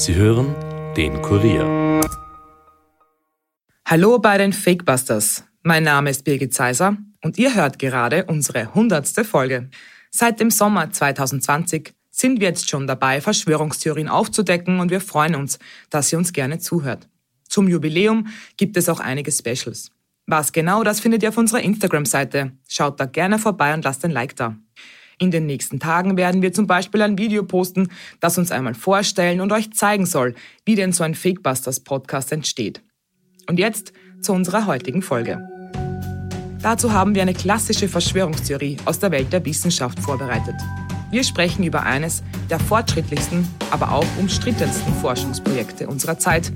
Sie hören den Kurier. Hallo bei den Fakebusters. Mein Name ist Birgit Zeiser und ihr hört gerade unsere hundertste Folge. Seit dem Sommer 2020 sind wir jetzt schon dabei, Verschwörungstheorien aufzudecken und wir freuen uns, dass ihr uns gerne zuhört. Zum Jubiläum gibt es auch einige Specials. Was genau, das findet ihr auf unserer Instagram-Seite. Schaut da gerne vorbei und lasst ein Like da. In den nächsten Tagen werden wir zum Beispiel ein Video posten, das uns einmal vorstellen und euch zeigen soll, wie denn so ein Fakebusters Podcast entsteht. Und jetzt zu unserer heutigen Folge. Dazu haben wir eine klassische Verschwörungstheorie aus der Welt der Wissenschaft vorbereitet. Wir sprechen über eines der fortschrittlichsten, aber auch umstrittensten Forschungsprojekte unserer Zeit,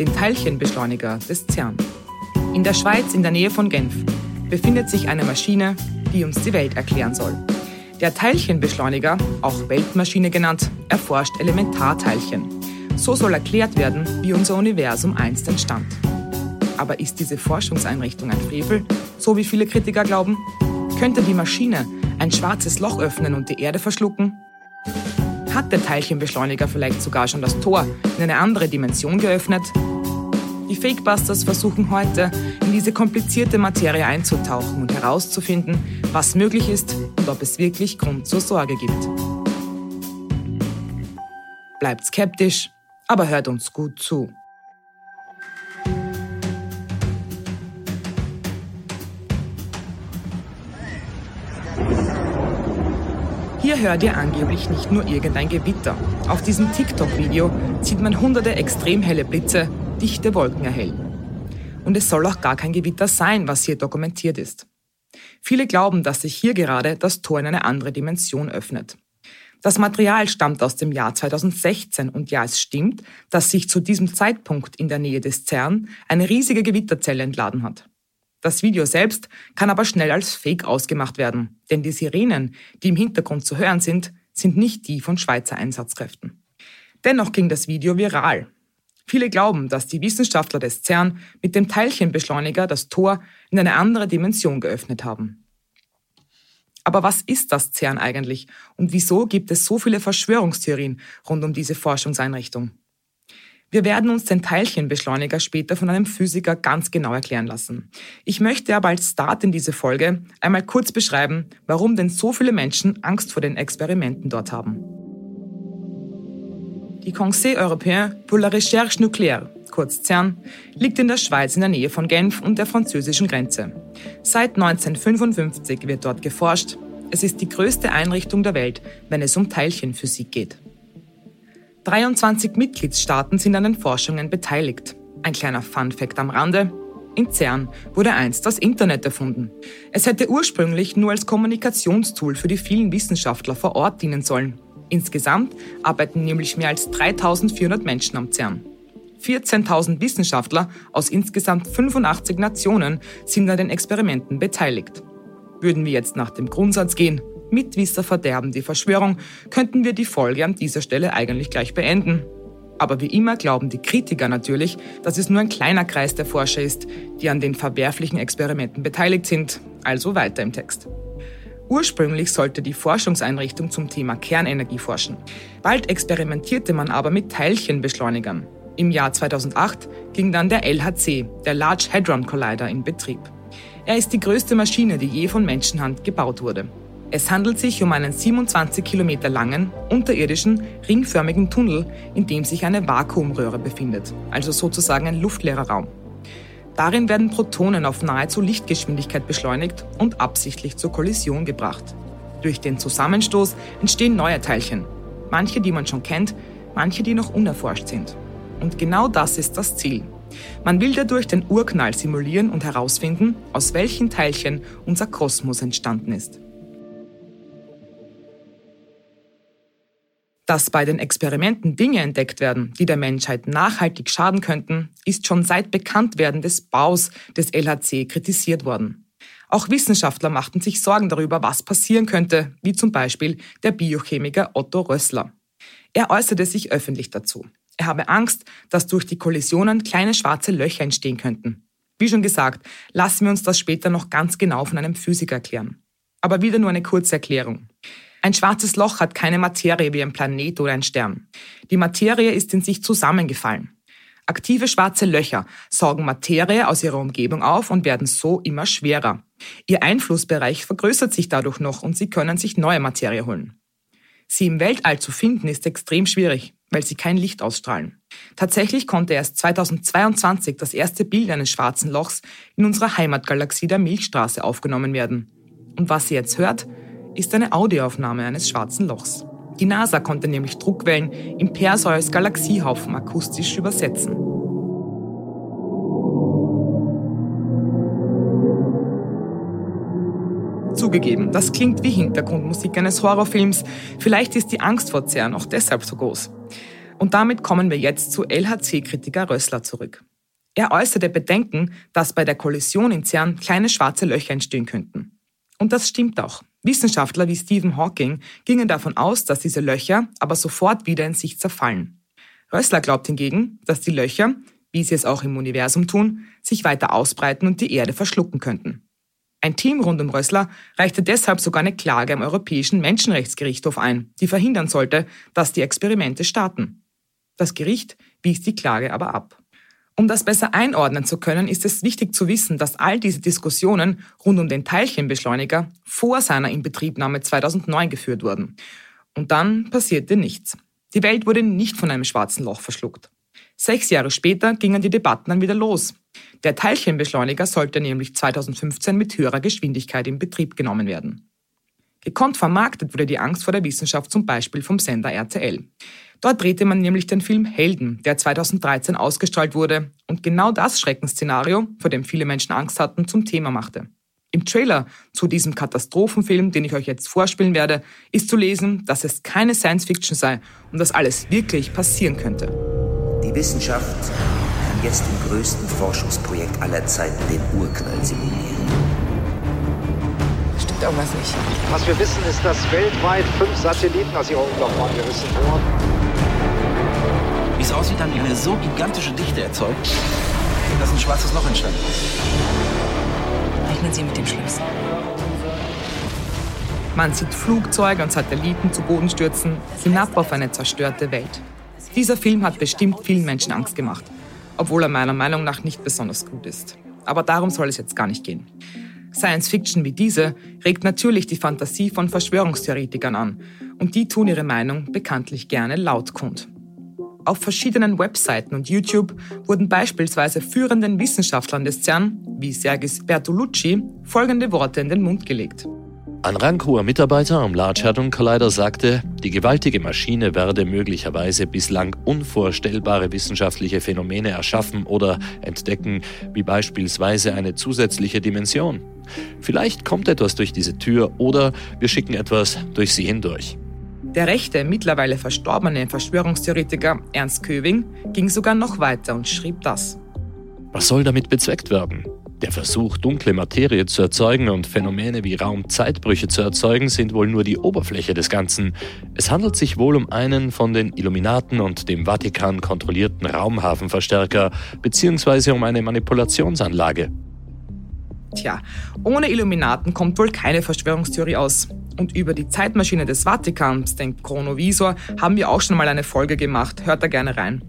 den Teilchenbeschleuniger des CERN. In der Schweiz in der Nähe von Genf befindet sich eine Maschine, die uns die Welt erklären soll. Der Teilchenbeschleuniger, auch Weltmaschine genannt, erforscht Elementarteilchen. So soll erklärt werden, wie unser Universum einst entstand. Aber ist diese Forschungseinrichtung ein Frevel, so wie viele Kritiker glauben? Könnte die Maschine ein schwarzes Loch öffnen und die Erde verschlucken? Hat der Teilchenbeschleuniger vielleicht sogar schon das Tor in eine andere Dimension geöffnet? Die Fakebusters versuchen heute, in diese komplizierte Materie einzutauchen und herauszufinden, was möglich ist und ob es wirklich Grund zur Sorge gibt. Bleibt skeptisch, aber hört uns gut zu. Hier hört ihr angeblich nicht nur irgendein Gewitter. Auf diesem TikTok-Video sieht man hunderte extrem helle Blitze dichte Wolken erhellen. Und es soll auch gar kein Gewitter sein, was hier dokumentiert ist. Viele glauben, dass sich hier gerade das Tor in eine andere Dimension öffnet. Das Material stammt aus dem Jahr 2016 und ja, es stimmt, dass sich zu diesem Zeitpunkt in der Nähe des CERN eine riesige Gewitterzelle entladen hat. Das Video selbst kann aber schnell als Fake ausgemacht werden, denn die Sirenen, die im Hintergrund zu hören sind, sind nicht die von Schweizer Einsatzkräften. Dennoch ging das Video viral Viele glauben, dass die Wissenschaftler des CERN mit dem Teilchenbeschleuniger das Tor in eine andere Dimension geöffnet haben. Aber was ist das CERN eigentlich und wieso gibt es so viele Verschwörungstheorien rund um diese Forschungseinrichtung? Wir werden uns den Teilchenbeschleuniger später von einem Physiker ganz genau erklären lassen. Ich möchte aber als Start in diese Folge einmal kurz beschreiben, warum denn so viele Menschen Angst vor den Experimenten dort haben. Die Conseil européen pour la recherche nucléaire, kurz CERN, liegt in der Schweiz in der Nähe von Genf und der französischen Grenze. Seit 1955 wird dort geforscht. Es ist die größte Einrichtung der Welt, wenn es um Teilchenphysik geht. 23 Mitgliedstaaten sind an den Forschungen beteiligt. Ein kleiner Fun-Fact am Rande. In CERN wurde einst das Internet erfunden. Es hätte ursprünglich nur als Kommunikationstool für die vielen Wissenschaftler vor Ort dienen sollen. Insgesamt arbeiten nämlich mehr als 3400 Menschen am CERN. 14.000 Wissenschaftler aus insgesamt 85 Nationen sind an den Experimenten beteiligt. Würden wir jetzt nach dem Grundsatz gehen, Mitwisser verderben die Verschwörung, könnten wir die Folge an dieser Stelle eigentlich gleich beenden. Aber wie immer glauben die Kritiker natürlich, dass es nur ein kleiner Kreis der Forscher ist, die an den verwerflichen Experimenten beteiligt sind. Also weiter im Text. Ursprünglich sollte die Forschungseinrichtung zum Thema Kernenergie forschen. Bald experimentierte man aber mit Teilchenbeschleunigern. Im Jahr 2008 ging dann der LHC, der Large Hadron Collider, in Betrieb. Er ist die größte Maschine, die je von Menschenhand gebaut wurde. Es handelt sich um einen 27 Kilometer langen, unterirdischen, ringförmigen Tunnel, in dem sich eine Vakuumröhre befindet, also sozusagen ein luftleerer Raum. Darin werden Protonen auf nahezu Lichtgeschwindigkeit beschleunigt und absichtlich zur Kollision gebracht. Durch den Zusammenstoß entstehen neue Teilchen. Manche, die man schon kennt, manche, die noch unerforscht sind. Und genau das ist das Ziel. Man will dadurch den Urknall simulieren und herausfinden, aus welchen Teilchen unser Kosmos entstanden ist. Dass bei den Experimenten Dinge entdeckt werden, die der Menschheit nachhaltig schaden könnten, ist schon seit Bekanntwerden des Baus des LHC kritisiert worden. Auch Wissenschaftler machten sich Sorgen darüber, was passieren könnte, wie zum Beispiel der Biochemiker Otto Rössler. Er äußerte sich öffentlich dazu. Er habe Angst, dass durch die Kollisionen kleine schwarze Löcher entstehen könnten. Wie schon gesagt, lassen wir uns das später noch ganz genau von einem Physiker erklären. Aber wieder nur eine kurze Erklärung. Ein schwarzes Loch hat keine Materie wie ein Planet oder ein Stern. Die Materie ist in sich zusammengefallen. Aktive schwarze Löcher saugen Materie aus ihrer Umgebung auf und werden so immer schwerer. Ihr Einflussbereich vergrößert sich dadurch noch und sie können sich neue Materie holen. Sie im Weltall zu finden ist extrem schwierig, weil sie kein Licht ausstrahlen. Tatsächlich konnte erst 2022 das erste Bild eines schwarzen Lochs in unserer Heimatgalaxie der Milchstraße aufgenommen werden. Und was Sie jetzt hört, ist eine Audioaufnahme eines schwarzen Lochs. Die NASA konnte nämlich Druckwellen im Perseus Galaxiehaufen akustisch übersetzen. Zugegeben, das klingt wie Hintergrundmusik eines Horrorfilms. Vielleicht ist die Angst vor CERN auch deshalb so groß. Und damit kommen wir jetzt zu LHC-Kritiker Rössler zurück. Er äußerte Bedenken, dass bei der Kollision in CERN kleine schwarze Löcher entstehen könnten. Und das stimmt auch. Wissenschaftler wie Stephen Hawking gingen davon aus, dass diese Löcher aber sofort wieder in sich zerfallen. Rössler glaubt hingegen, dass die Löcher, wie sie es auch im Universum tun, sich weiter ausbreiten und die Erde verschlucken könnten. Ein Team rund um Rössler reichte deshalb sogar eine Klage am Europäischen Menschenrechtsgerichtshof ein, die verhindern sollte, dass die Experimente starten. Das Gericht wies die Klage aber ab. Um das besser einordnen zu können, ist es wichtig zu wissen, dass all diese Diskussionen rund um den Teilchenbeschleuniger vor seiner Inbetriebnahme 2009 geführt wurden. Und dann passierte nichts. Die Welt wurde nicht von einem schwarzen Loch verschluckt. Sechs Jahre später gingen die Debatten dann wieder los. Der Teilchenbeschleuniger sollte nämlich 2015 mit höherer Geschwindigkeit in Betrieb genommen werden. Gekonnt vermarktet wurde die Angst vor der Wissenschaft zum Beispiel vom Sender RTL. Dort drehte man nämlich den Film Helden, der 2013 ausgestrahlt wurde und genau das Schreckensszenario, vor dem viele Menschen Angst hatten, zum Thema machte. Im Trailer zu diesem Katastrophenfilm, den ich euch jetzt vorspielen werde, ist zu lesen, dass es keine Science Fiction sei und dass alles wirklich passieren könnte. Die Wissenschaft kann jetzt im größten Forschungsprojekt aller Zeiten den Urknall simulieren. Stimmt irgendwas nicht. Was wir wissen, ist, dass weltweit fünf Satelliten aus ihrer Umlaufbahn gerissen wurden. Wie es aussieht, haben die eine so gigantische Dichte erzeugt, dass ein schwarzes Loch entstanden ist. Rechnen Sie mit dem Schlimmsten. Man sieht Flugzeuge und Satelliten zu Boden stürzen, hinab auf eine zerstörte Welt. Dieser Film hat bestimmt vielen Menschen Angst gemacht, obwohl er meiner Meinung nach nicht besonders gut ist. Aber darum soll es jetzt gar nicht gehen. Science Fiction wie diese regt natürlich die Fantasie von Verschwörungstheoretikern an und die tun ihre Meinung bekanntlich gerne laut kund. Auf verschiedenen Webseiten und YouTube wurden beispielsweise führenden Wissenschaftlern des CERN, wie Sergis Bertolucci, folgende Worte in den Mund gelegt. Ein ranghoher Mitarbeiter am Large Hadron Collider sagte, die gewaltige Maschine werde möglicherweise bislang unvorstellbare wissenschaftliche Phänomene erschaffen oder entdecken, wie beispielsweise eine zusätzliche Dimension. Vielleicht kommt etwas durch diese Tür oder wir schicken etwas durch sie hindurch. Der rechte, mittlerweile verstorbene Verschwörungstheoretiker Ernst Köwing ging sogar noch weiter und schrieb das. Was soll damit bezweckt werden? Der Versuch, dunkle Materie zu erzeugen und Phänomene wie Raumzeitbrüche zu erzeugen, sind wohl nur die Oberfläche des Ganzen. Es handelt sich wohl um einen von den Illuminaten und dem Vatikan kontrollierten Raumhafenverstärker beziehungsweise um eine Manipulationsanlage. Tja, ohne Illuminaten kommt wohl keine Verschwörungstheorie aus. Und über die Zeitmaschine des Vatikans, den Chronovisor, haben wir auch schon mal eine Folge gemacht. Hört da gerne rein.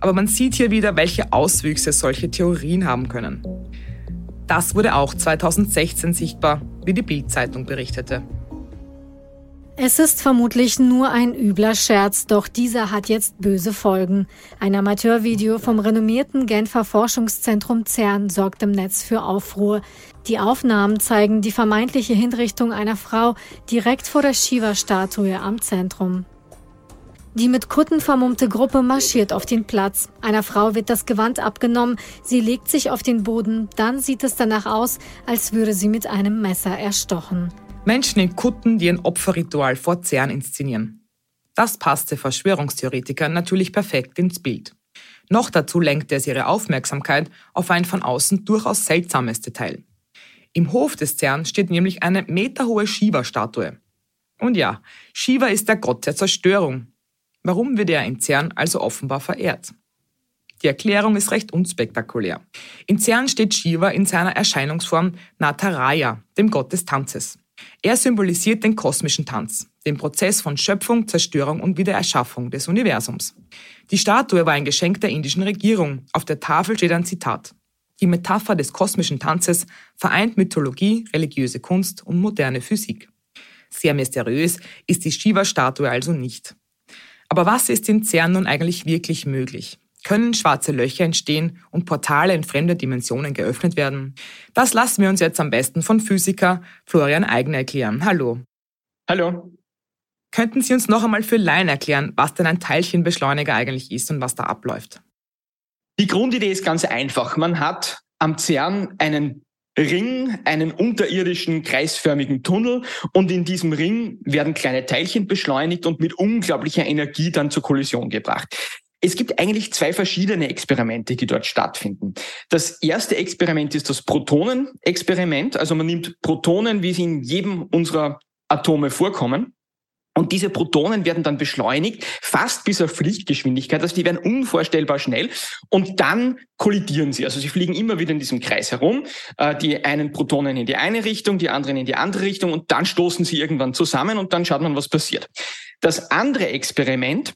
Aber man sieht hier wieder, welche Auswüchse solche Theorien haben können. Das wurde auch 2016 sichtbar, wie die Bild-Zeitung berichtete. Es ist vermutlich nur ein übler Scherz, doch dieser hat jetzt böse Folgen. Ein Amateurvideo vom renommierten Genfer Forschungszentrum CERN sorgt im Netz für Aufruhr. Die Aufnahmen zeigen die vermeintliche Hinrichtung einer Frau direkt vor der Shiva-Statue am Zentrum. Die mit Kutten vermummte Gruppe marschiert auf den Platz. Einer Frau wird das Gewand abgenommen, sie legt sich auf den Boden, dann sieht es danach aus, als würde sie mit einem Messer erstochen. Menschen in Kutten, die ein Opferritual vor CERN inszenieren. Das passte Verschwörungstheoretikern natürlich perfekt ins Bild. Noch dazu lenkte es ihre Aufmerksamkeit auf ein von außen durchaus seltsames Detail. Im Hof des CERN steht nämlich eine meterhohe Shiva-Statue. Und ja, Shiva ist der Gott der Zerstörung. Warum wird er in CERN also offenbar verehrt? Die Erklärung ist recht unspektakulär. In CERN steht Shiva in seiner Erscheinungsform Nataraya, dem Gott des Tanzes. Er symbolisiert den kosmischen Tanz, den Prozess von Schöpfung, Zerstörung und Wiedererschaffung des Universums. Die Statue war ein Geschenk der indischen Regierung. Auf der Tafel steht ein Zitat. Die Metapher des kosmischen Tanzes vereint Mythologie, religiöse Kunst und moderne Physik. Sehr mysteriös ist die Shiva-Statue also nicht. Aber was ist in CERN nun eigentlich wirklich möglich? Können schwarze Löcher entstehen und Portale in fremde Dimensionen geöffnet werden? Das lassen wir uns jetzt am besten von Physiker Florian Eigner erklären. Hallo. Hallo. Könnten Sie uns noch einmal für Laien erklären, was denn ein Teilchenbeschleuniger eigentlich ist und was da abläuft? Die Grundidee ist ganz einfach. Man hat am CERN einen Ring, einen unterirdischen kreisförmigen Tunnel und in diesem Ring werden kleine Teilchen beschleunigt und mit unglaublicher Energie dann zur Kollision gebracht. Es gibt eigentlich zwei verschiedene Experimente, die dort stattfinden. Das erste Experiment ist das Protonenexperiment. Also man nimmt Protonen, wie sie in jedem unserer Atome vorkommen. Und diese Protonen werden dann beschleunigt, fast bis auf Lichtgeschwindigkeit. Also die werden unvorstellbar schnell. Und dann kollidieren sie. Also sie fliegen immer wieder in diesem Kreis herum. Äh, die einen Protonen in die eine Richtung, die anderen in die andere Richtung. Und dann stoßen sie irgendwann zusammen und dann schaut man, was passiert. Das andere Experiment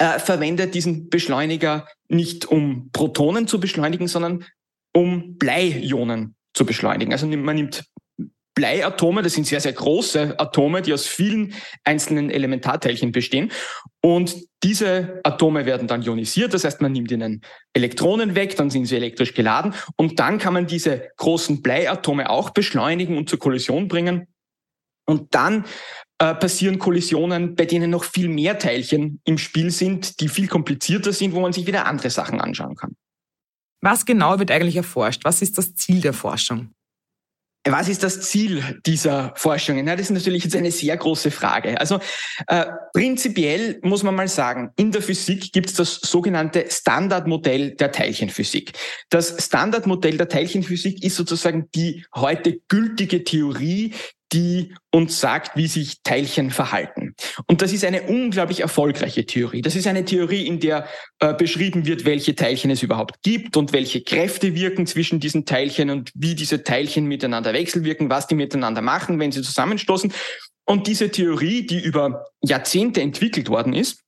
äh, verwendet diesen Beschleuniger nicht um Protonen zu beschleunigen, sondern um Bleionen zu beschleunigen. Also man nimmt Bleiatome, das sind sehr, sehr große Atome, die aus vielen einzelnen Elementarteilchen bestehen. Und diese Atome werden dann ionisiert, das heißt, man nimmt ihnen Elektronen weg, dann sind sie elektrisch geladen und dann kann man diese großen Bleiatome auch beschleunigen und zur Kollision bringen. Und dann äh, passieren Kollisionen, bei denen noch viel mehr Teilchen im Spiel sind, die viel komplizierter sind, wo man sich wieder andere Sachen anschauen kann. Was genau wird eigentlich erforscht? Was ist das Ziel der Forschung? Was ist das Ziel dieser Forschungen? Ja, das ist natürlich jetzt eine sehr große Frage. Also äh, prinzipiell muss man mal sagen, in der Physik gibt es das sogenannte Standardmodell der Teilchenphysik. Das Standardmodell der Teilchenphysik ist sozusagen die heute gültige Theorie, die uns sagt, wie sich Teilchen verhalten. Und das ist eine unglaublich erfolgreiche Theorie. Das ist eine Theorie, in der äh, beschrieben wird, welche Teilchen es überhaupt gibt und welche Kräfte wirken zwischen diesen Teilchen und wie diese Teilchen miteinander wechselwirken, was die miteinander machen, wenn sie zusammenstoßen. Und diese Theorie, die über Jahrzehnte entwickelt worden ist,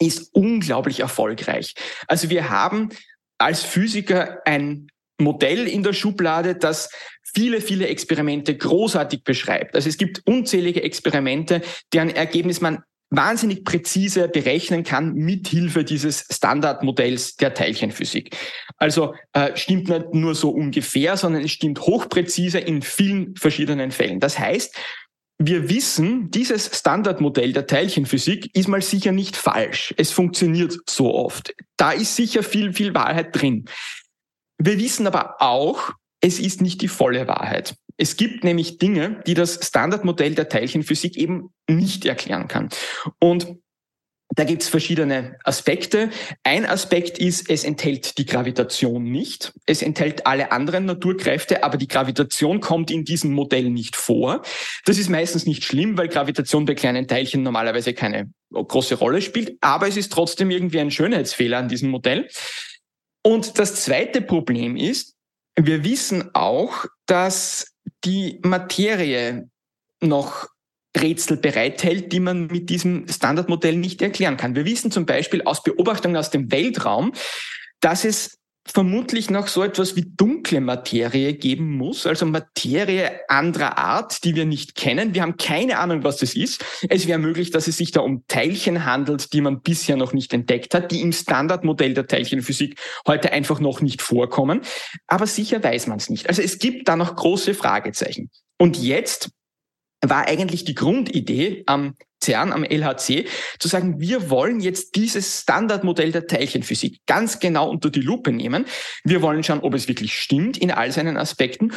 ist unglaublich erfolgreich. Also wir haben als Physiker ein Modell in der Schublade, das viele, viele Experimente großartig beschreibt. Also es gibt unzählige Experimente, deren Ergebnis man wahnsinnig präzise berechnen kann mit Hilfe dieses Standardmodells der Teilchenphysik. Also äh, stimmt nicht nur so ungefähr, sondern es stimmt hochpräzise in vielen verschiedenen Fällen. Das heißt, wir wissen, dieses Standardmodell der Teilchenphysik ist mal sicher nicht falsch. Es funktioniert so oft. Da ist sicher viel, viel Wahrheit drin. Wir wissen aber auch, es ist nicht die volle Wahrheit. Es gibt nämlich Dinge, die das Standardmodell der Teilchenphysik eben nicht erklären kann. Und da gibt es verschiedene Aspekte. Ein Aspekt ist, es enthält die Gravitation nicht. Es enthält alle anderen Naturkräfte, aber die Gravitation kommt in diesem Modell nicht vor. Das ist meistens nicht schlimm, weil Gravitation bei kleinen Teilchen normalerweise keine große Rolle spielt, aber es ist trotzdem irgendwie ein Schönheitsfehler an diesem Modell. Und das zweite Problem ist, wir wissen auch, dass die Materie noch Rätsel bereithält, die man mit diesem Standardmodell nicht erklären kann. Wir wissen zum Beispiel aus Beobachtungen aus dem Weltraum, dass es vermutlich noch so etwas wie dunkle Materie geben muss, also Materie anderer Art, die wir nicht kennen. Wir haben keine Ahnung, was das ist. Es wäre möglich, dass es sich da um Teilchen handelt, die man bisher noch nicht entdeckt hat, die im Standardmodell der Teilchenphysik heute einfach noch nicht vorkommen. Aber sicher weiß man es nicht. Also es gibt da noch große Fragezeichen. Und jetzt war eigentlich die Grundidee am CERN, am LHC, zu sagen, wir wollen jetzt dieses Standardmodell der Teilchenphysik ganz genau unter die Lupe nehmen. Wir wollen schauen, ob es wirklich stimmt in all seinen Aspekten.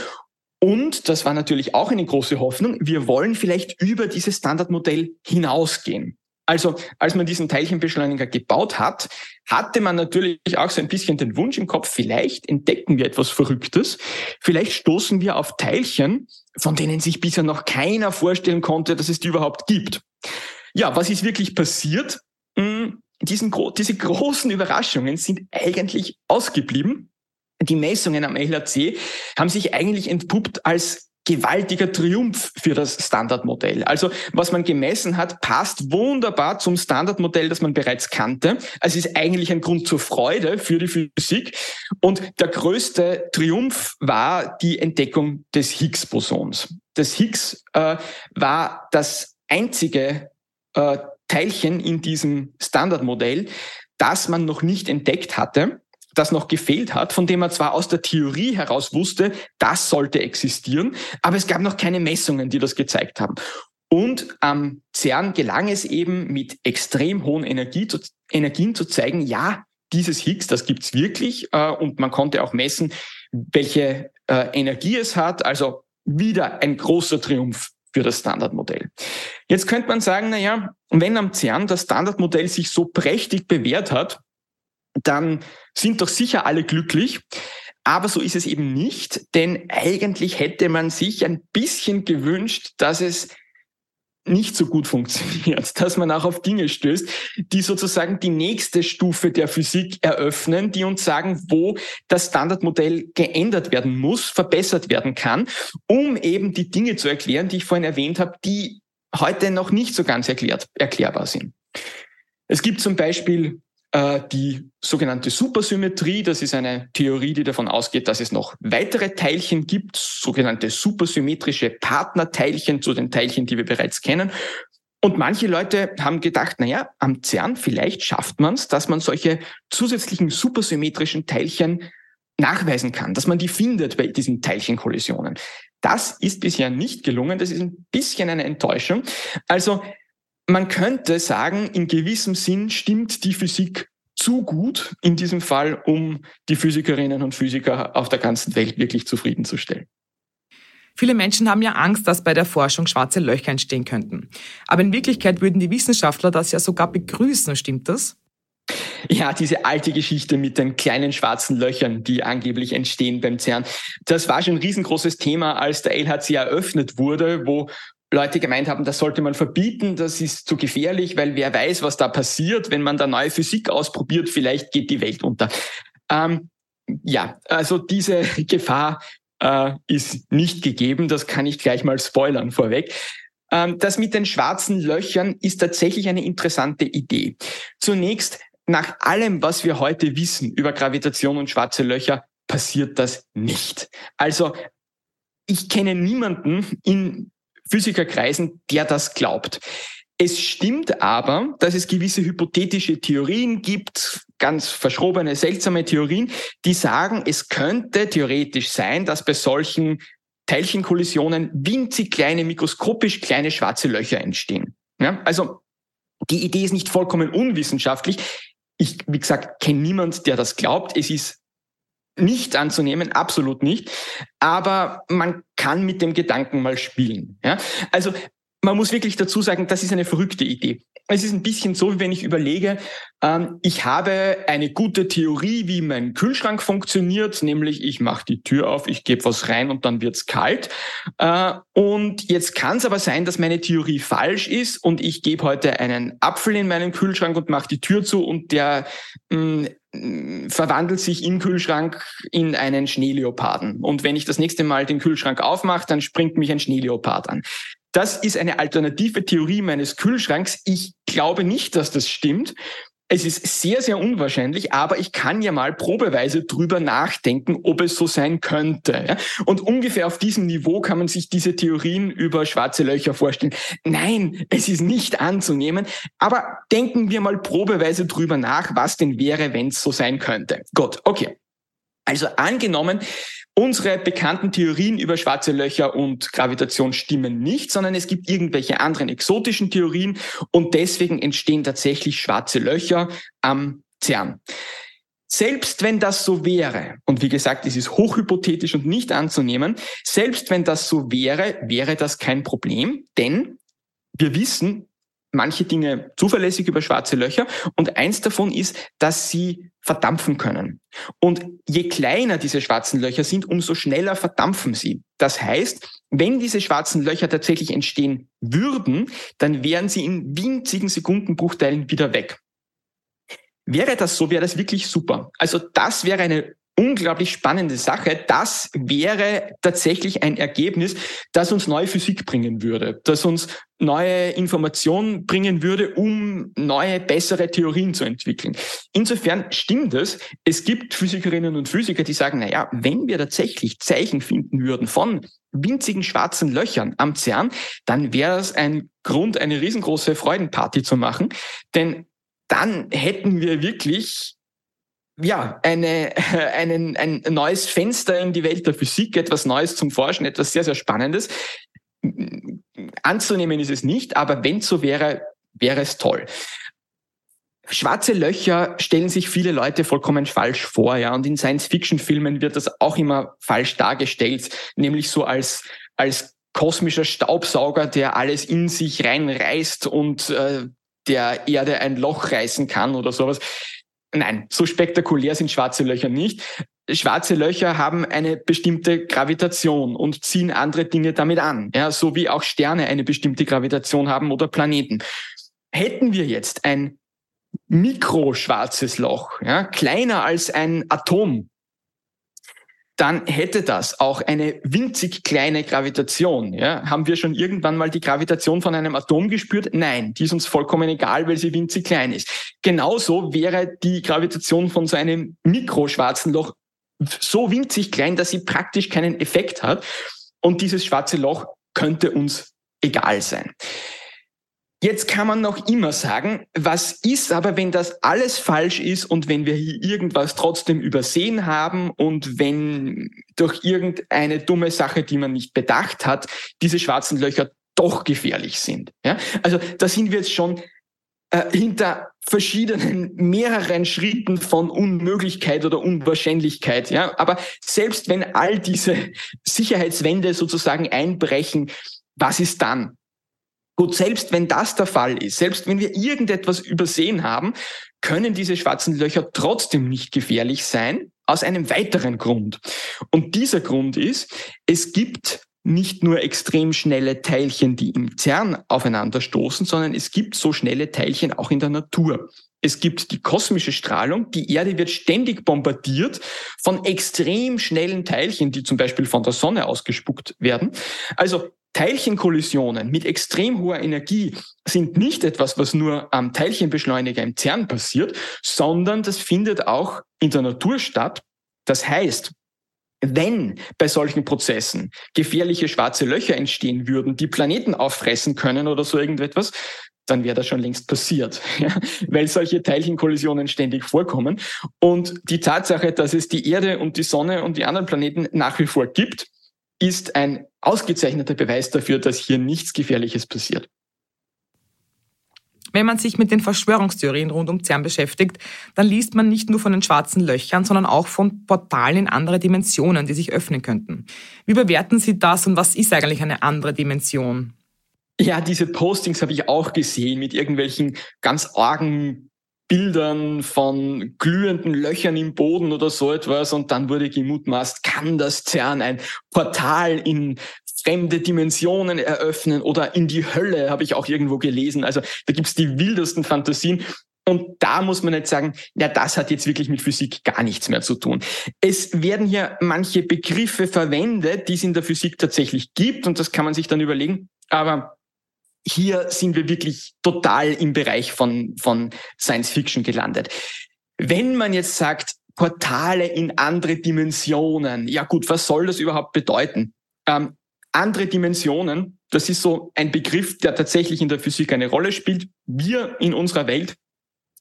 Und, das war natürlich auch eine große Hoffnung, wir wollen vielleicht über dieses Standardmodell hinausgehen. Also, als man diesen Teilchenbeschleuniger gebaut hat, hatte man natürlich auch so ein bisschen den Wunsch im Kopf, vielleicht entdecken wir etwas Verrücktes. Vielleicht stoßen wir auf Teilchen, von denen sich bisher noch keiner vorstellen konnte, dass es die überhaupt gibt. Ja, was ist wirklich passiert? Hm, diesen, diese großen Überraschungen sind eigentlich ausgeblieben. Die Messungen am LHC haben sich eigentlich entpuppt als gewaltiger Triumph für das Standardmodell. Also was man gemessen hat, passt wunderbar zum Standardmodell, das man bereits kannte. Es ist eigentlich ein Grund zur Freude für die Physik. Und der größte Triumph war die Entdeckung des Higgs-Bosons. Das Higgs äh, war das einzige äh, Teilchen in diesem Standardmodell, das man noch nicht entdeckt hatte das noch gefehlt hat, von dem man zwar aus der Theorie heraus wusste, das sollte existieren, aber es gab noch keine Messungen, die das gezeigt haben. Und am CERN gelang es eben mit extrem hohen Energie zu, Energien zu zeigen, ja, dieses Higgs, das gibt's wirklich äh, und man konnte auch messen, welche äh, Energie es hat. Also wieder ein großer Triumph für das Standardmodell. Jetzt könnte man sagen, na ja, wenn am CERN das Standardmodell sich so prächtig bewährt hat, dann sind doch sicher alle glücklich. Aber so ist es eben nicht, denn eigentlich hätte man sich ein bisschen gewünscht, dass es nicht so gut funktioniert, dass man auch auf Dinge stößt, die sozusagen die nächste Stufe der Physik eröffnen, die uns sagen, wo das Standardmodell geändert werden muss, verbessert werden kann, um eben die Dinge zu erklären, die ich vorhin erwähnt habe, die heute noch nicht so ganz erklärt, erklärbar sind. Es gibt zum Beispiel die sogenannte Supersymmetrie, das ist eine Theorie, die davon ausgeht, dass es noch weitere Teilchen gibt, sogenannte supersymmetrische Partnerteilchen zu den Teilchen, die wir bereits kennen. Und manche Leute haben gedacht, naja, am CERN vielleicht schafft man es, dass man solche zusätzlichen supersymmetrischen Teilchen nachweisen kann, dass man die findet bei diesen Teilchenkollisionen. Das ist bisher nicht gelungen. Das ist ein bisschen eine Enttäuschung. Also man könnte sagen, in gewissem Sinn stimmt die Physik zu gut in diesem Fall, um die Physikerinnen und Physiker auf der ganzen Welt wirklich zufriedenzustellen. Viele Menschen haben ja Angst, dass bei der Forschung schwarze Löcher entstehen könnten. Aber in Wirklichkeit würden die Wissenschaftler das ja sogar begrüßen, stimmt das? Ja, diese alte Geschichte mit den kleinen schwarzen Löchern, die angeblich entstehen beim CERN. Das war schon ein riesengroßes Thema, als der LHC eröffnet wurde, wo Leute gemeint haben, das sollte man verbieten, das ist zu gefährlich, weil wer weiß, was da passiert, wenn man da neue Physik ausprobiert, vielleicht geht die Welt unter. Ähm, ja, also diese Gefahr äh, ist nicht gegeben, das kann ich gleich mal spoilern vorweg. Ähm, das mit den schwarzen Löchern ist tatsächlich eine interessante Idee. Zunächst, nach allem, was wir heute wissen über Gravitation und schwarze Löcher, passiert das nicht. Also ich kenne niemanden in Physikerkreisen, der das glaubt. Es stimmt aber, dass es gewisse hypothetische Theorien gibt, ganz verschrobene, seltsame Theorien, die sagen, es könnte theoretisch sein, dass bei solchen Teilchenkollisionen winzig kleine, mikroskopisch kleine schwarze Löcher entstehen. Ja, also die Idee ist nicht vollkommen unwissenschaftlich. Ich, wie gesagt, kenne niemand, der das glaubt. Es ist nicht anzunehmen, absolut nicht. Aber man kann mit dem Gedanken mal spielen. Ja? Also man muss wirklich dazu sagen, das ist eine verrückte Idee. Es ist ein bisschen so, wie wenn ich überlege, ähm, ich habe eine gute Theorie, wie mein Kühlschrank funktioniert, nämlich ich mache die Tür auf, ich gebe was rein und dann wird's kalt. Äh, und jetzt kann es aber sein, dass meine Theorie falsch ist und ich gebe heute einen Apfel in meinen Kühlschrank und mache die Tür zu und der mh, mm, verwandelt sich im Kühlschrank in einen Schneeleoparden. Und wenn ich das nächste Mal den Kühlschrank aufmache, dann springt mich ein Schneeleopard an. Das ist eine alternative Theorie meines Kühlschranks. Ich glaube nicht, dass das stimmt. Es ist sehr, sehr unwahrscheinlich, aber ich kann ja mal probeweise drüber nachdenken, ob es so sein könnte. Und ungefähr auf diesem Niveau kann man sich diese Theorien über schwarze Löcher vorstellen. Nein, es ist nicht anzunehmen, aber denken wir mal probeweise drüber nach, was denn wäre, wenn es so sein könnte. Gut, okay. Also angenommen, unsere bekannten Theorien über schwarze Löcher und Gravitation stimmen nicht, sondern es gibt irgendwelche anderen exotischen Theorien und deswegen entstehen tatsächlich schwarze Löcher am CERN. Selbst wenn das so wäre, und wie gesagt, es ist hochhypothetisch und nicht anzunehmen, selbst wenn das so wäre, wäre das kein Problem, denn wir wissen, manche Dinge zuverlässig über schwarze Löcher und eins davon ist, dass sie verdampfen können. Und je kleiner diese schwarzen Löcher sind, umso schneller verdampfen sie. Das heißt, wenn diese schwarzen Löcher tatsächlich entstehen würden, dann wären sie in winzigen Sekundenbruchteilen wieder weg. Wäre das so, wäre das wirklich super. Also das wäre eine unglaublich spannende Sache. Das wäre tatsächlich ein Ergebnis, das uns neue Physik bringen würde, das uns neue Informationen bringen würde, um neue, bessere Theorien zu entwickeln. Insofern stimmt es. Es gibt Physikerinnen und Physiker, die sagen, na ja, wenn wir tatsächlich Zeichen finden würden von winzigen schwarzen Löchern am CERN, dann wäre es ein Grund, eine riesengroße Freudenparty zu machen. Denn dann hätten wir wirklich ja, eine, einen, ein neues Fenster in die Welt der Physik, etwas Neues zum Forschen, etwas sehr, sehr Spannendes. Anzunehmen ist es nicht, aber wenn so wäre, wäre es toll. Schwarze Löcher stellen sich viele Leute vollkommen falsch vor, ja. Und in Science-Fiction-Filmen wird das auch immer falsch dargestellt, nämlich so als, als kosmischer Staubsauger, der alles in sich reinreißt und äh, der Erde ein Loch reißen kann oder sowas. Nein, so spektakulär sind schwarze Löcher nicht. Schwarze Löcher haben eine bestimmte Gravitation und ziehen andere Dinge damit an, ja, so wie auch Sterne eine bestimmte Gravitation haben oder Planeten. Hätten wir jetzt ein mikroschwarzes Loch, ja, kleiner als ein Atom, dann hätte das auch eine winzig kleine Gravitation. Ja? Haben wir schon irgendwann mal die Gravitation von einem Atom gespürt? Nein, die ist uns vollkommen egal, weil sie winzig klein ist. Genauso wäre die Gravitation von so einem mikroschwarzen Loch so winzig klein, dass sie praktisch keinen Effekt hat. Und dieses schwarze Loch könnte uns egal sein. Jetzt kann man noch immer sagen, was ist aber, wenn das alles falsch ist und wenn wir hier irgendwas trotzdem übersehen haben und wenn durch irgendeine dumme Sache, die man nicht bedacht hat, diese schwarzen Löcher doch gefährlich sind. Ja? Also da sind wir jetzt schon äh, hinter verschiedenen, mehreren Schritten von Unmöglichkeit oder Unwahrscheinlichkeit. Ja? Aber selbst wenn all diese Sicherheitswände sozusagen einbrechen, was ist dann? Gut, selbst wenn das der Fall ist, selbst wenn wir irgendetwas übersehen haben, können diese schwarzen Löcher trotzdem nicht gefährlich sein, aus einem weiteren Grund. Und dieser Grund ist, es gibt nicht nur extrem schnelle Teilchen, die im CERN aufeinanderstoßen, sondern es gibt so schnelle Teilchen auch in der Natur. Es gibt die kosmische Strahlung. Die Erde wird ständig bombardiert von extrem schnellen Teilchen, die zum Beispiel von der Sonne ausgespuckt werden. Also Teilchenkollisionen mit extrem hoher Energie sind nicht etwas, was nur am Teilchenbeschleuniger im CERN passiert, sondern das findet auch in der Natur statt. Das heißt, wenn bei solchen Prozessen gefährliche schwarze Löcher entstehen würden, die Planeten auffressen können oder so irgendetwas, dann wäre das schon längst passiert, ja, weil solche Teilchenkollisionen ständig vorkommen. Und die Tatsache, dass es die Erde und die Sonne und die anderen Planeten nach wie vor gibt, ist ein ausgezeichneter Beweis dafür, dass hier nichts Gefährliches passiert. Wenn man sich mit den Verschwörungstheorien rund um CERN beschäftigt, dann liest man nicht nur von den schwarzen Löchern, sondern auch von Portalen in andere Dimensionen, die sich öffnen könnten. Wie bewerten Sie das und was ist eigentlich eine andere Dimension? Ja, diese Postings habe ich auch gesehen mit irgendwelchen ganz argen Bildern von glühenden Löchern im Boden oder so etwas und dann wurde gemutmaßt, kann das CERN ein Portal in fremde Dimensionen eröffnen oder in die Hölle, habe ich auch irgendwo gelesen. Also da gibt's die wildesten Fantasien. Und da muss man jetzt sagen, ja, das hat jetzt wirklich mit Physik gar nichts mehr zu tun. Es werden hier manche Begriffe verwendet, die es in der Physik tatsächlich gibt und das kann man sich dann überlegen. Aber hier sind wir wirklich total im Bereich von, von Science Fiction gelandet. Wenn man jetzt sagt, Portale in andere Dimensionen, ja gut, was soll das überhaupt bedeuten? Ähm, andere Dimensionen, das ist so ein Begriff, der tatsächlich in der Physik eine Rolle spielt. Wir in unserer Welt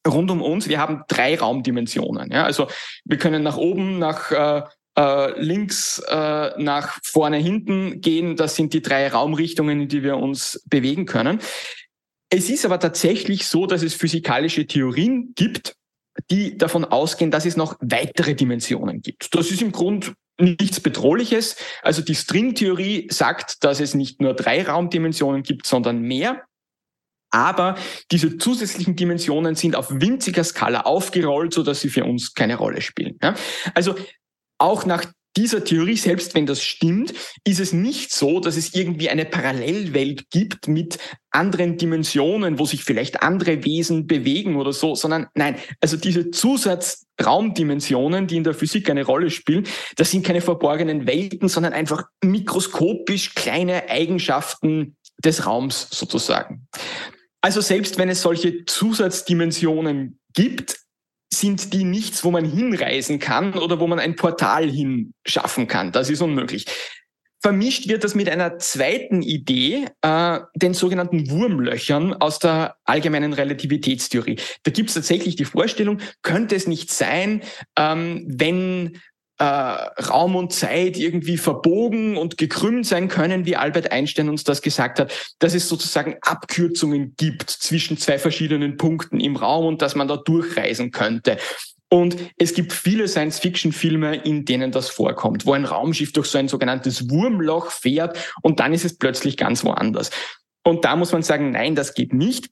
rund um uns, wir haben drei Raumdimensionen. Ja? Also wir können nach oben, nach äh, äh, links äh, nach vorne, hinten gehen. Das sind die drei Raumrichtungen, in die wir uns bewegen können. Es ist aber tatsächlich so, dass es physikalische Theorien gibt, die davon ausgehen, dass es noch weitere Dimensionen gibt. Das ist im Grund nichts Bedrohliches. Also die Stringtheorie sagt, dass es nicht nur drei Raumdimensionen gibt, sondern mehr. Aber diese zusätzlichen Dimensionen sind auf winziger Skala aufgerollt, so dass sie für uns keine Rolle spielen. Also auch nach dieser Theorie, selbst wenn das stimmt, ist es nicht so, dass es irgendwie eine Parallelwelt gibt mit anderen Dimensionen, wo sich vielleicht andere Wesen bewegen oder so, sondern nein, also diese Zusatzraumdimensionen, die in der Physik eine Rolle spielen, das sind keine verborgenen Welten, sondern einfach mikroskopisch kleine Eigenschaften des Raums sozusagen. Also selbst wenn es solche Zusatzdimensionen gibt, sind die nichts, wo man hinreisen kann oder wo man ein Portal hinschaffen kann. Das ist unmöglich. Vermischt wird das mit einer zweiten Idee, äh, den sogenannten Wurmlöchern aus der allgemeinen Relativitätstheorie. Da gibt es tatsächlich die Vorstellung, könnte es nicht sein, ähm, wenn äh, Raum und Zeit irgendwie verbogen und gekrümmt sein können, wie Albert Einstein uns das gesagt hat, dass es sozusagen Abkürzungen gibt zwischen zwei verschiedenen Punkten im Raum und dass man da durchreisen könnte. Und es gibt viele Science-Fiction-Filme, in denen das vorkommt, wo ein Raumschiff durch so ein sogenanntes Wurmloch fährt und dann ist es plötzlich ganz woanders. Und da muss man sagen, nein, das geht nicht.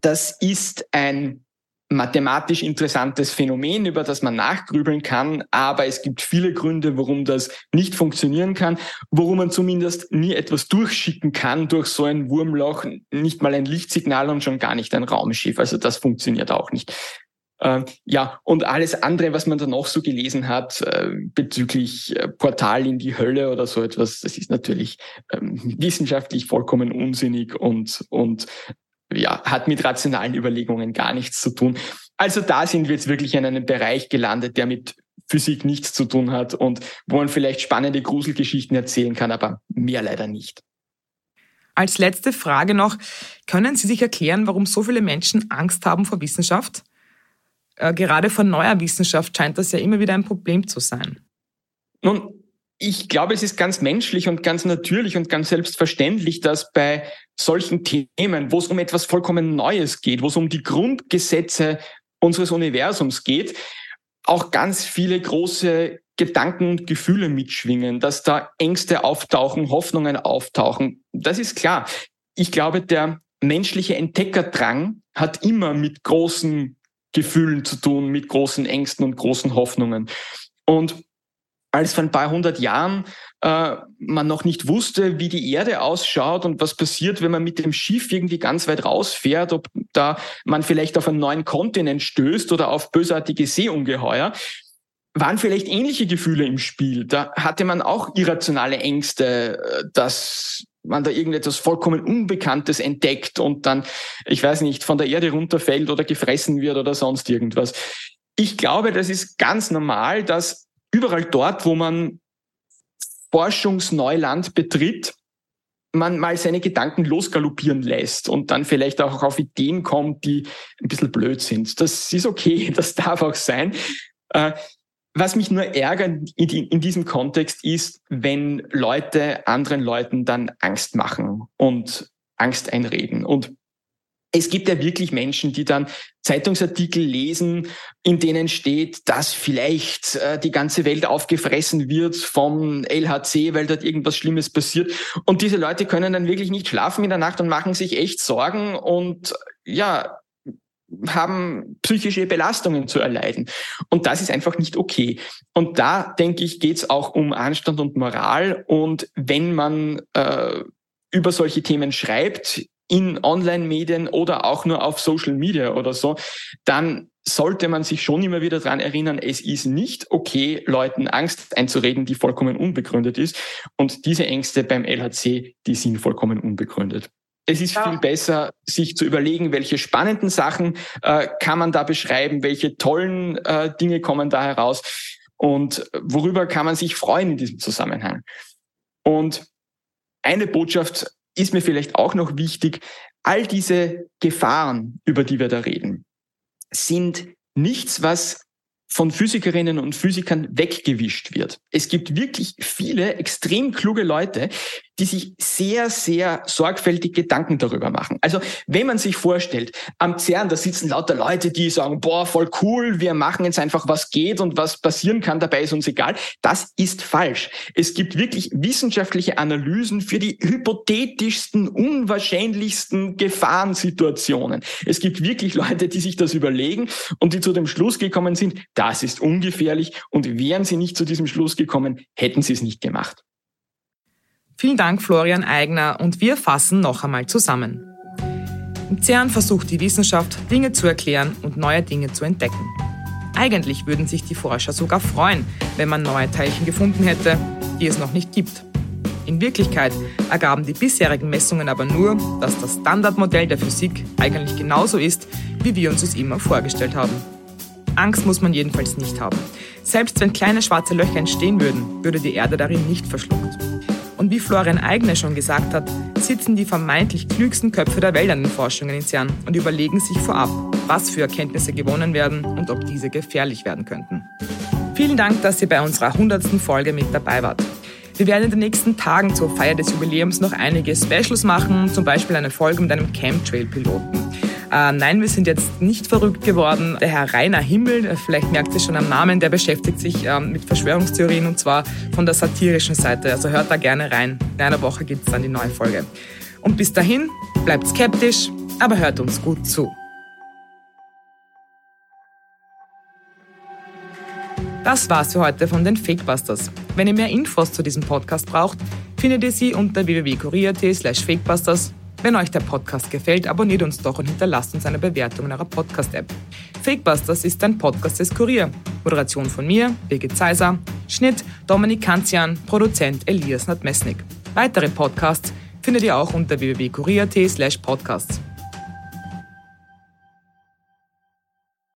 Das ist ein mathematisch interessantes Phänomen, über das man nachgrübeln kann, aber es gibt viele Gründe, warum das nicht funktionieren kann, warum man zumindest nie etwas durchschicken kann durch so ein Wurmloch, nicht mal ein Lichtsignal und schon gar nicht ein Raumschiff. Also das funktioniert auch nicht. Äh, ja, und alles andere, was man da noch so gelesen hat äh, bezüglich äh, Portal in die Hölle oder so etwas, das ist natürlich ähm, wissenschaftlich vollkommen unsinnig und, und ja, hat mit rationalen Überlegungen gar nichts zu tun. Also da sind wir jetzt wirklich in einem Bereich gelandet, der mit Physik nichts zu tun hat und wo man vielleicht spannende Gruselgeschichten erzählen kann, aber mehr leider nicht. Als letzte Frage noch, können Sie sich erklären, warum so viele Menschen Angst haben vor Wissenschaft? Äh, gerade von neuer Wissenschaft scheint das ja immer wieder ein Problem zu sein. Nun, ich glaube, es ist ganz menschlich und ganz natürlich und ganz selbstverständlich, dass bei solchen Themen, wo es um etwas vollkommen Neues geht, wo es um die Grundgesetze unseres Universums geht, auch ganz viele große Gedanken und Gefühle mitschwingen, dass da Ängste auftauchen, Hoffnungen auftauchen. Das ist klar. Ich glaube, der menschliche Entdeckerdrang hat immer mit großen Gefühlen zu tun, mit großen Ängsten und großen Hoffnungen. Und als vor ein paar hundert Jahren äh, man noch nicht wusste, wie die Erde ausschaut und was passiert, wenn man mit dem Schiff irgendwie ganz weit rausfährt, ob da man vielleicht auf einen neuen Kontinent stößt oder auf bösartige Seeungeheuer, waren vielleicht ähnliche Gefühle im Spiel. Da hatte man auch irrationale Ängste, äh, dass man da irgendetwas vollkommen Unbekanntes entdeckt und dann, ich weiß nicht, von der Erde runterfällt oder gefressen wird oder sonst irgendwas. Ich glaube, das ist ganz normal, dass überall dort, wo man Forschungsneuland betritt, man mal seine Gedanken losgaloppieren lässt und dann vielleicht auch auf Ideen kommt, die ein bisschen blöd sind. Das ist okay, das darf auch sein. Äh, was mich nur ärgert in diesem Kontext ist, wenn Leute anderen Leuten dann Angst machen und Angst einreden. Und es gibt ja wirklich Menschen, die dann Zeitungsartikel lesen, in denen steht, dass vielleicht äh, die ganze Welt aufgefressen wird vom LHC, weil dort irgendwas Schlimmes passiert. Und diese Leute können dann wirklich nicht schlafen in der Nacht und machen sich echt Sorgen und ja, haben psychische Belastungen zu erleiden. Und das ist einfach nicht okay. Und da, denke ich, geht es auch um Anstand und Moral. Und wenn man äh, über solche Themen schreibt, in Online-Medien oder auch nur auf Social Media oder so, dann sollte man sich schon immer wieder dran erinnern, es ist nicht okay, Leuten Angst einzureden, die vollkommen unbegründet ist. Und diese Ängste beim LHC, die sind vollkommen unbegründet. Es ist ja. viel besser, sich zu überlegen, welche spannenden Sachen äh, kann man da beschreiben, welche tollen äh, Dinge kommen da heraus und worüber kann man sich freuen in diesem Zusammenhang. Und eine Botschaft ist mir vielleicht auch noch wichtig, all diese Gefahren, über die wir da reden, sind nichts, was von Physikerinnen und Physikern weggewischt wird. Es gibt wirklich viele extrem kluge Leute, die sich sehr, sehr sorgfältig Gedanken darüber machen. Also wenn man sich vorstellt, am CERN, da sitzen lauter Leute, die sagen, boah, voll cool, wir machen jetzt einfach, was geht und was passieren kann, dabei ist uns egal. Das ist falsch. Es gibt wirklich wissenschaftliche Analysen für die hypothetischsten, unwahrscheinlichsten Gefahrensituationen. Es gibt wirklich Leute, die sich das überlegen und die zu dem Schluss gekommen sind, das ist ungefährlich und wären sie nicht zu diesem Schluss gekommen, hätten sie es nicht gemacht. Vielen Dank, Florian Eigner, und wir fassen noch einmal zusammen. Im CERN versucht die Wissenschaft, Dinge zu erklären und neue Dinge zu entdecken. Eigentlich würden sich die Forscher sogar freuen, wenn man neue Teilchen gefunden hätte, die es noch nicht gibt. In Wirklichkeit ergaben die bisherigen Messungen aber nur, dass das Standardmodell der Physik eigentlich genauso ist, wie wir uns es immer vorgestellt haben. Angst muss man jedenfalls nicht haben. Selbst wenn kleine schwarze Löcher entstehen würden, würde die Erde darin nicht verschluckt. Und wie Florian Eigner schon gesagt hat, sitzen die vermeintlich klügsten Köpfe der Welt an den Forschungen in CERN und überlegen sich vorab, was für Erkenntnisse gewonnen werden und ob diese gefährlich werden könnten. Vielen Dank, dass ihr bei unserer 100. Folge mit dabei wart. Wir werden in den nächsten Tagen zur Feier des Jubiläums noch einige Specials machen, zum Beispiel eine Folge mit einem Chemtrail-Piloten. Äh, nein, wir sind jetzt nicht verrückt geworden. Der Herr Rainer Himmel, äh, vielleicht merkt ihr schon am Namen, der beschäftigt sich äh, mit Verschwörungstheorien und zwar von der satirischen Seite. Also hört da gerne rein. In einer Woche gibt es dann die neue Folge. Und bis dahin, bleibt skeptisch, aber hört uns gut zu. Das war's für heute von den Fakebusters. Wenn ihr mehr Infos zu diesem Podcast braucht, findet ihr sie unter www.kurier.at slash fakebusters wenn euch der Podcast gefällt, abonniert uns doch und hinterlasst uns eine Bewertung in eurer Podcast-App. Fakebusters ist ein Podcast des Kurier. Moderation von mir, Birgit Zeiser. Schnitt Dominik Kanzian. Produzent Elias Nadmesnik. Weitere Podcasts findet ihr auch unter www.kurier.at slash podcasts.